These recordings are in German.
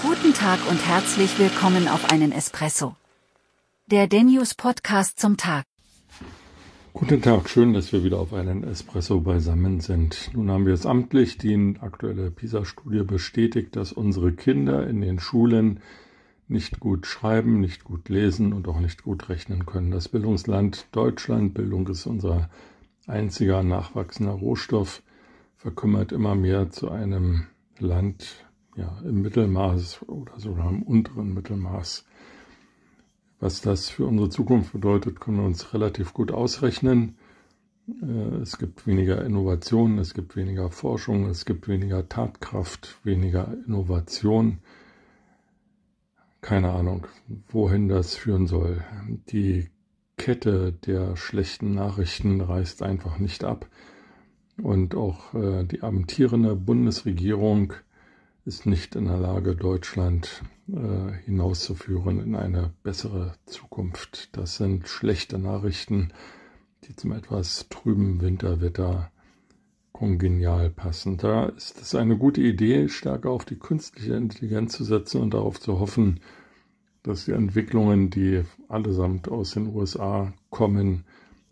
Guten Tag und herzlich willkommen auf einen Espresso. Der Denius Podcast zum Tag. Guten Tag, schön, dass wir wieder auf einen Espresso beisammen sind. Nun haben wir es amtlich, die aktuelle PISA-Studie bestätigt, dass unsere Kinder in den Schulen nicht gut schreiben, nicht gut lesen und auch nicht gut rechnen können. Das Bildungsland Deutschland, Bildung ist unser einziger nachwachsender Rohstoff, verkümmert immer mehr zu einem Land ja, im Mittelmaß oder sogar im unteren Mittelmaß. Was das für unsere Zukunft bedeutet, können wir uns relativ gut ausrechnen. Äh, es gibt weniger Innovation, es gibt weniger Forschung, es gibt weniger Tatkraft, weniger Innovation. Keine Ahnung, wohin das führen soll. Die Kette der schlechten Nachrichten reißt einfach nicht ab. Und auch äh, die amtierende Bundesregierung ist nicht in der Lage, Deutschland äh, hinauszuführen in eine bessere Zukunft. Das sind schlechte Nachrichten, die zum etwas trüben Winterwetter kongenial passen. Da ist es eine gute Idee, stärker auf die künstliche Intelligenz zu setzen und darauf zu hoffen, dass die Entwicklungen, die allesamt aus den USA kommen,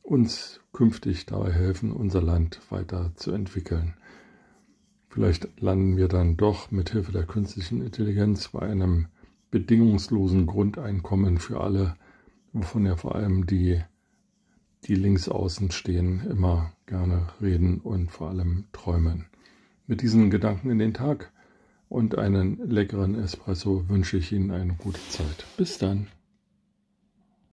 uns künftig dabei helfen, unser Land weiter zu entwickeln. Vielleicht landen wir dann doch mit Hilfe der künstlichen Intelligenz bei einem bedingungslosen Grundeinkommen für alle, wovon ja vor allem die, die links außen stehen, immer gerne reden und vor allem träumen. Mit diesen Gedanken in den Tag und einen leckeren Espresso wünsche ich Ihnen eine gute Zeit. Bis dann.